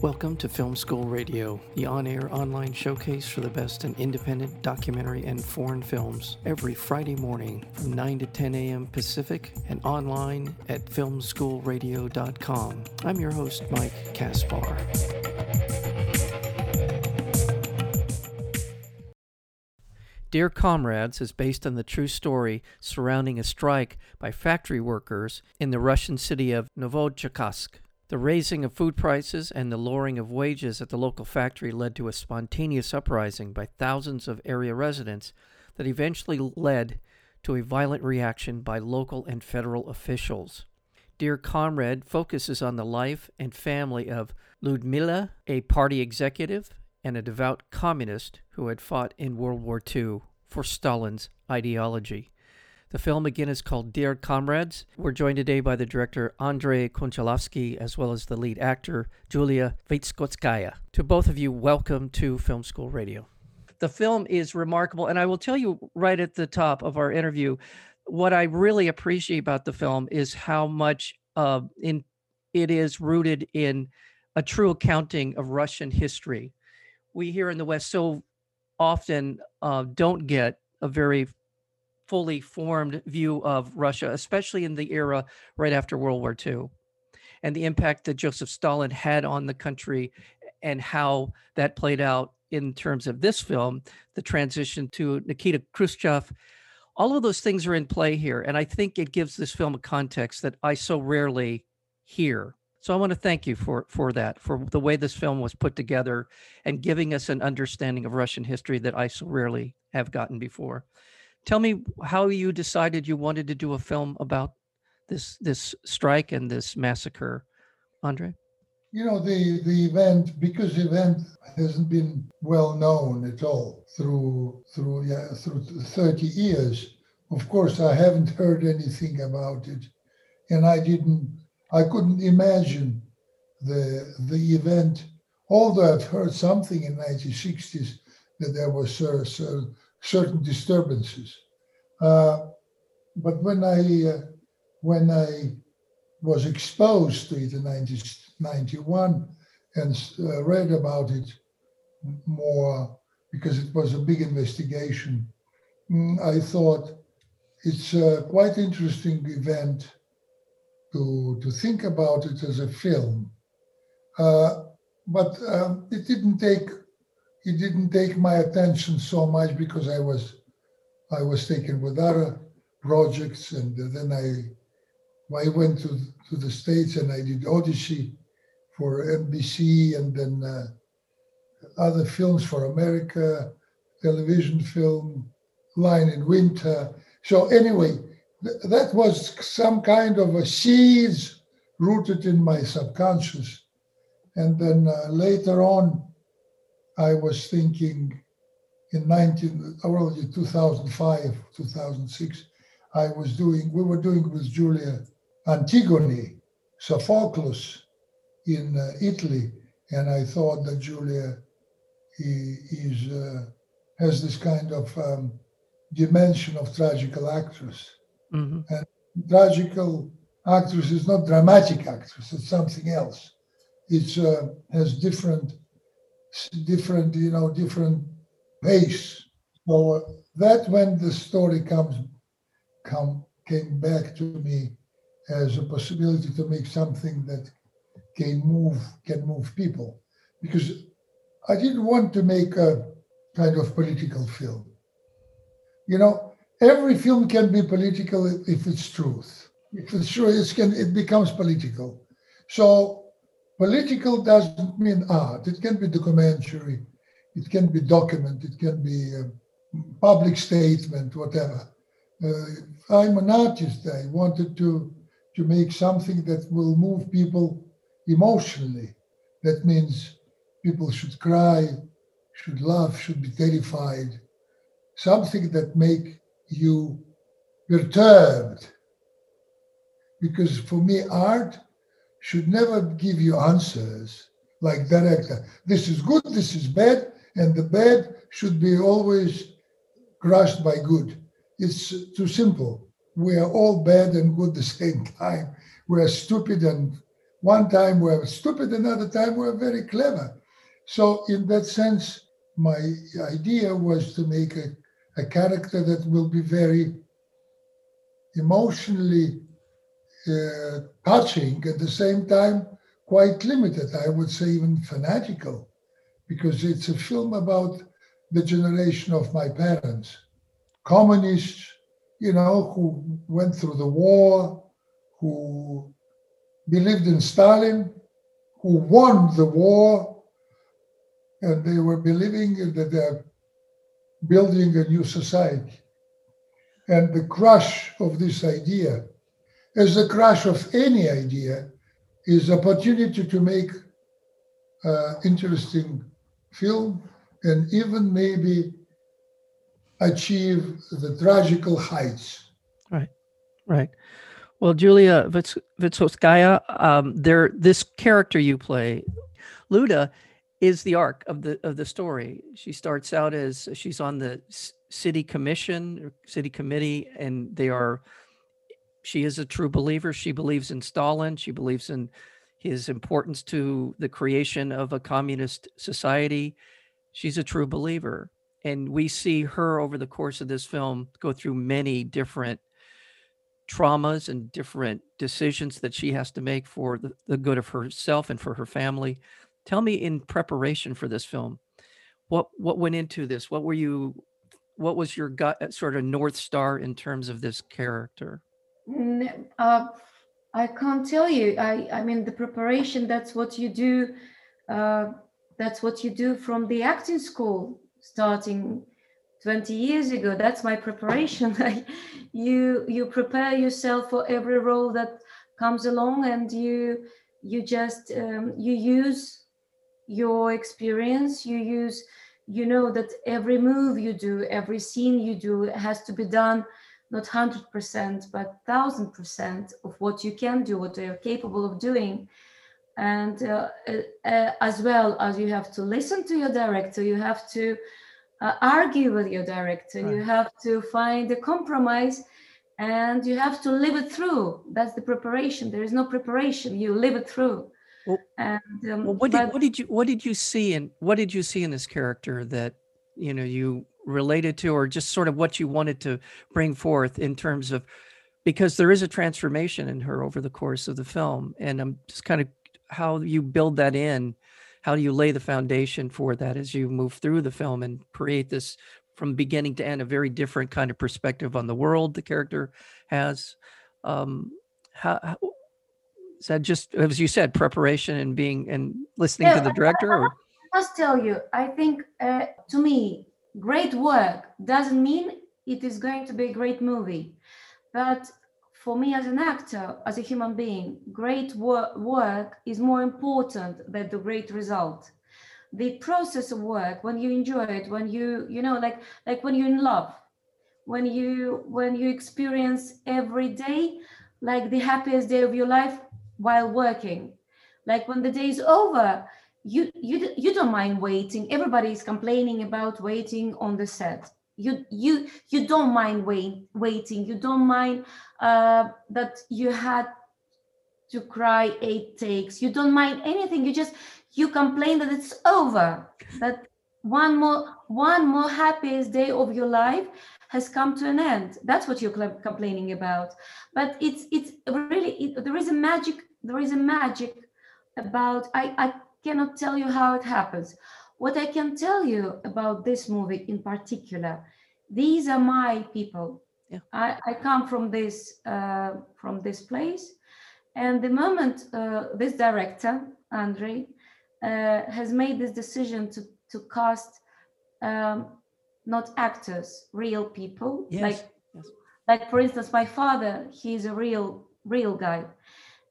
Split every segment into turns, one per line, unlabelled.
Welcome to Film School Radio, the on air online showcase for the best in independent documentary and foreign films, every Friday morning from 9 to 10 a.m. Pacific and online at filmschoolradio.com. I'm your host, Mike Kaspar. Dear Comrades is based on the true story surrounding a strike by factory workers in the Russian city of Novocherkassk. The raising of food prices and the lowering of wages at the local factory led to a spontaneous uprising by thousands of area residents that eventually led to a violent reaction by local and federal officials. Dear Comrade focuses on the life and family of Ludmila, a party executive and a devout communist who had fought in World War II for Stalin's ideology. The film again is called Dear Comrades. We're joined today by the director Andrei Konchalovsky as well as the lead actor Julia Vitskotskaya. To both of you, welcome to Film School Radio. The film is remarkable, and I will tell you right at the top of our interview what I really appreciate about the film is how much uh, in it is rooted in a true accounting of Russian history. We here in the West so often uh, don't get a very fully formed view of Russia, especially in the era right after World War II, and the impact that Joseph Stalin had on the country and how that played out in terms of this film, the transition to Nikita Khrushchev. All of those things are in play here. And I think it gives this film a context that I so rarely hear. So I want to thank you for for that, for the way this film was put together and giving us an understanding of Russian history that I so rarely have gotten before. Tell me how you decided you wanted to do a film about this this strike and this massacre, Andre.
You know the the event because the event hasn't been well known at all through through yeah through 30 years. Of course, I haven't heard anything about it, and I didn't. I couldn't imagine the the event. Although I've heard something in 1960s that there was uh, certain disturbances. Uh, but when I uh, when I was exposed to it in 1991 and uh, read about it more because it was a big investigation, mm, I thought it's a quite interesting event to to think about it as a film. Uh, but um, it didn't take it didn't take my attention so much because I was I was taken with other projects, and then I I went to to the states and I did Odyssey for NBC, and then uh, other films for America, television film, Lion in Winter. So anyway, th- that was some kind of a seeds rooted in my subconscious, and then uh, later on I was thinking in 19, early 2005, 2006, I was doing, we were doing with Julia Antigone, Sophocles in uh, Italy. And I thought that Julia he, is, uh, has this kind of um, dimension of tragical actress. Mm-hmm. And tragical actress is not dramatic actress, it's something else. It uh, has different different, you know, different pace. So that when the story comes, come came back to me as a possibility to make something that can move can move people, because I didn't want to make a kind of political film. You know, every film can be political if it's truth. If it's true, it can it becomes political. So Political doesn't mean art. It can be documentary, it can be document, it can be a public statement, whatever. Uh, I'm an artist. I wanted to to make something that will move people emotionally. That means people should cry, should laugh, should be terrified. Something that make you perturbed. Because for me, art should never give you answers like director. This is good, this is bad, and the bad should be always crushed by good. It's too simple. We are all bad and good at the same time. We are stupid and one time we are stupid, another time we are very clever. So, in that sense, my idea was to make a, a character that will be very emotionally uh, touching, at the same time, quite limited. I would say even fanatical, because it's a film about the generation of my parents, communists, you know, who went through the war, who believed in Stalin, who won the war, and they were believing that they're building a new society. And the crush of this idea, as the crash of any idea, is opportunity to make uh, interesting film and even maybe achieve the tragical heights.
Right, right. Well, Julia Vysotskaya, um, there, this character you play, Luda, is the arc of the of the story. She starts out as she's on the city commission, city committee, and they are. She is a true believer. She believes in Stalin. She believes in his importance to the creation of a communist society. She's a true believer, and we see her over the course of this film go through many different traumas and different decisions that she has to make for the, the good of herself and for her family. Tell me in preparation for this film, what what went into this? What were you what was your gut uh, sort of north star in terms of this character?
Uh, I can't tell you. I I mean the preparation. That's what you do. Uh, that's what you do from the acting school, starting 20 years ago that's my preparation you you prepare yourself for every role that comes along and you you just um, you use your experience you use you know that every move you do every scene you do has to be done not 100% but 1000% of what you can do what you're capable of doing and uh, uh, as well as you have to listen to your director you have to uh, argue with your director. Right. You have to find a compromise and you have to live it through. That's the preparation. There is no preparation. You live it through.
Well, and um, well, what, did, what did you what did you see in what did you see in this character that you know you related to or just sort of what you wanted to bring forth in terms of because there is a transformation in her over the course of the film and i'm just kind of how you build that in how do you lay the foundation for that as you move through the film and create this from beginning to end a very different kind of perspective on the world the character has um how, how is that just as you said preparation and being and listening yeah, to the director or?
I must tell you i think uh, to me great work doesn't mean it is going to be a great movie but for me as an actor, as a human being, great wor- work is more important than the great result. The process of work, when you enjoy it, when you, you know, like like when you're in love, when you when you experience every day like the happiest day of your life while working, like when the day is over, you you you don't mind waiting. Everybody is complaining about waiting on the set. You you you don't mind wait, waiting. You don't mind uh, that you had to cry eight takes. You don't mind anything. You just you complain that it's over that one more one more happiest day of your life has come to an end. That's what you're complaining about. But it's it's really it, there is a magic there is a magic about i i cannot tell you how it happens what I can tell you about this movie in particular, these are my people. Yeah. I, I come from this uh, from this place, and the moment uh, this director Andre uh, has made this decision to to cast um, not actors, real people,
yes.
like
yes.
like for instance, my father, he's a real real guy,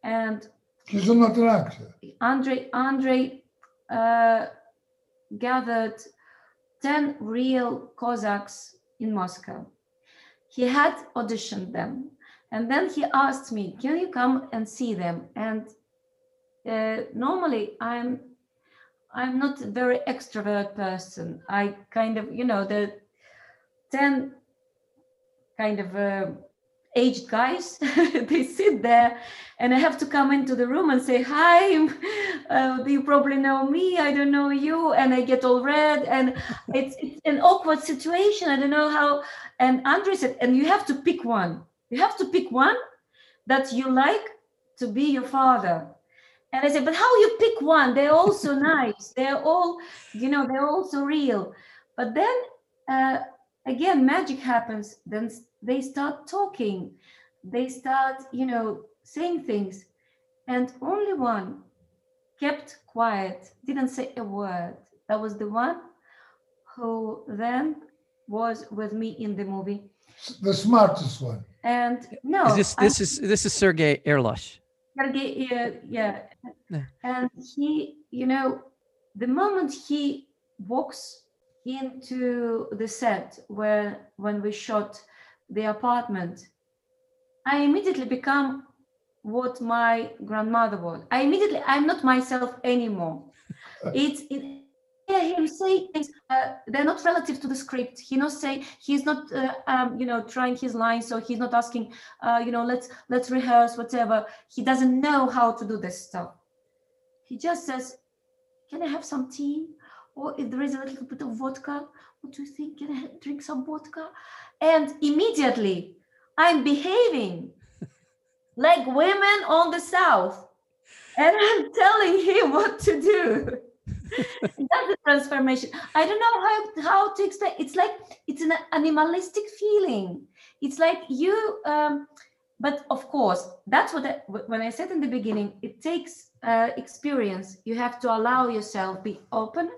and
he's not an actor.
Andre Andre uh, gathered 10 real Cossacks in Moscow. He had auditioned them. And then he asked me, Can you come and see them? And uh, normally I'm I'm not a very extrovert person. I kind of, you know, the 10 kind of uh, aged guys. they sit there, and I have to come into the room and say, "Hi, uh, you probably know me. I don't know you," and I get all red, and it's, it's an awkward situation. I don't know how. And Andre said, "And you have to pick one. You have to pick one that you like to be your father." And I said, "But how you pick one? They're all so nice. They're all, you know, they're all so real." But then. Uh, again magic happens then they start talking. They start you know saying things. And only one kept quiet didn't say a word. That was the one who then was with me in the movie.
The smartest one.
And no
is this this is this is sergei erlish
sergei yeah, yeah.
Yeah.
and he you know the moment he walks into the set where when we shot the apartment. I immediately become what my grandmother was. I immediately i'm not myself anymore. It's it, yeah, him say things uh, they're not relative to the script. He not say he's not uh, um, you know trying his lines so he's not asking uh, you know let's let's rehearse whatever. He doesn't know how to do this stuff. He just says can i have some tea or if there is a little bit of vodka, what do you think? Can I drink some vodka? And immediately I'm behaving like women on the South. And I'm telling him what to do. That's a transformation. I don't know how, how to explain. It's like it's an animalistic feeling. It's like you, um, but of course, that's what I, when I said in the beginning, it takes uh, experience. You have to allow yourself be open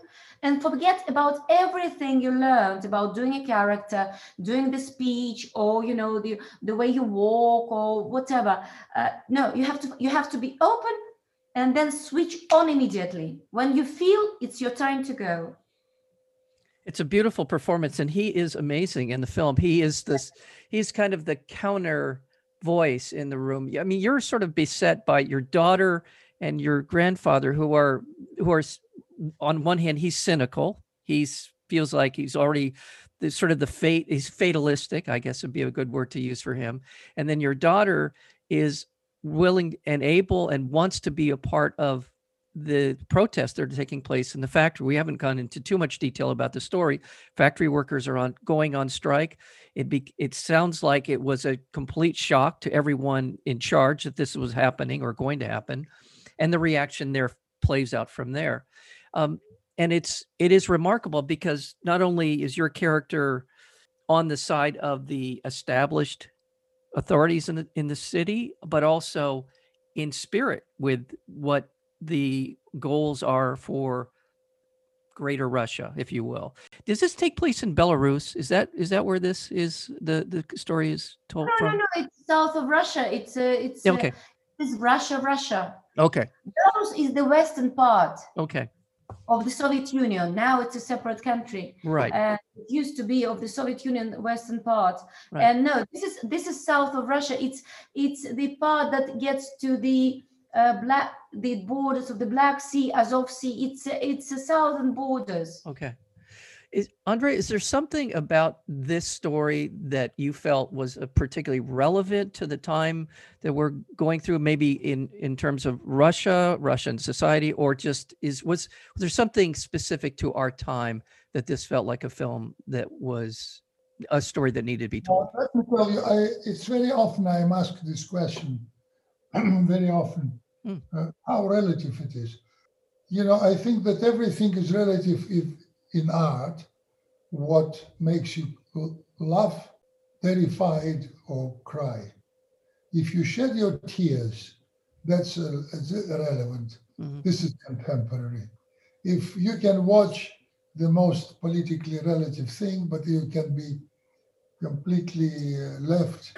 and forget about everything you learned about doing a character doing the speech or you know the the way you walk or whatever. Uh, no you have to you have to be open and then switch on immediately. When you feel it's your time to go.
It's a beautiful performance and he is amazing in the film. He is this he's kind of the counter voice in the room. I mean you're sort of beset by your daughter and your grandfather who are who are on one hand, he's cynical. He's feels like he's already the sort of the fate. He's fatalistic, I guess would be a good word to use for him. And then your daughter is willing and able and wants to be a part of the protests that are taking place in the factory. We haven't gone into too much detail about the story. Factory workers are on going on strike. It be, it sounds like it was a complete shock to everyone in charge that this was happening or going to happen, and the reaction there plays out from there. Um, and it's it is remarkable because not only is your character on the side of the established authorities in the, in the city, but also in spirit with what the goals are for greater Russia, if you will. Does this take place in Belarus? Is that is that where this is the the story is told
no,
from?
No, no, it's south of Russia. It's uh, it's
okay.
Uh, it's Russia, Russia.
Okay.
Belarus is the western part.
Okay
of the Soviet Union. Now it's a separate country.
Right.
Uh, it used to be of the Soviet Union western part.
Right.
And no, this is this is south of Russia. It's it's the part that gets to the uh, black the borders of the Black Sea, Azov Sea. It's it's the southern borders.
Okay. Is Andre, is there something about this story that you felt was uh, particularly relevant to the time that we're going through, maybe in in terms of Russia, Russian society, or just is was was there something specific to our time that this felt like a film that was a story that needed to be told?
Well, let me tell you, I, it's very often I'm asked this question, very often, mm. uh, how relative it is. You know, I think that everything is relative if in art what makes you laugh, terrified, or cry. If you shed your tears, that's, uh, irrelevant. Mm-hmm. This is contemporary. If you can watch the most politically relative thing, but you can be completely uh, left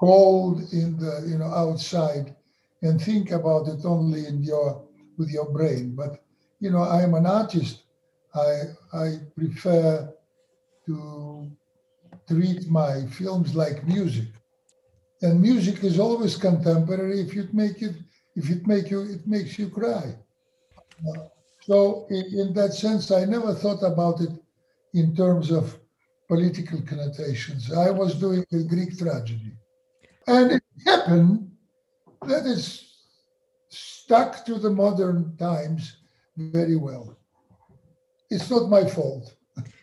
cold in the you know outside and think about it only in your with your brain. But you know, I'm an artist I, I prefer to treat my films like music. And music is always contemporary if you make it, if it make you, it makes you cry. Uh, so in, in that sense, I never thought about it in terms of political connotations. I was doing a Greek tragedy. And it happened that it's stuck to the modern times very well. It's not my fault.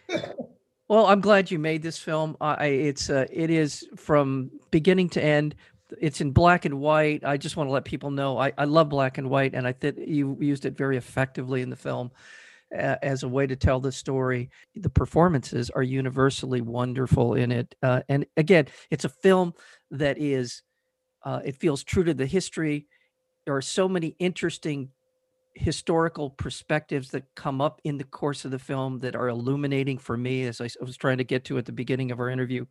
Well, I'm glad you made this film. I it's uh, it is from beginning to end. It's in black and white. I just want to let people know I, I love black and white, and I think you used it very effectively in the film uh, as a way to tell the story. The performances are universally wonderful in it, uh, and again, it's a film that is uh, it feels true to the history. There are so many interesting historical perspectives that come up in the course of the film that are illuminating for me as I was trying to get to at the beginning of our interview.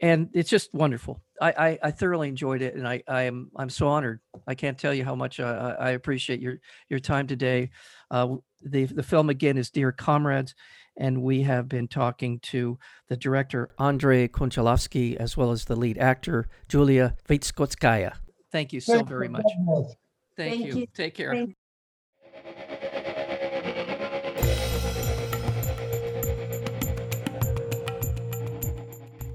And it's just wonderful. I i, I thoroughly enjoyed it and i i am i'm so honored. I can't tell you how much I, I I appreciate your your time today. Uh the the film again is dear comrades and we have been talking to the director andrei konchalovsky as well as the lead actor julia vitskotskaya thank you so very much.
much.
thank,
Thank
you.
you.
take care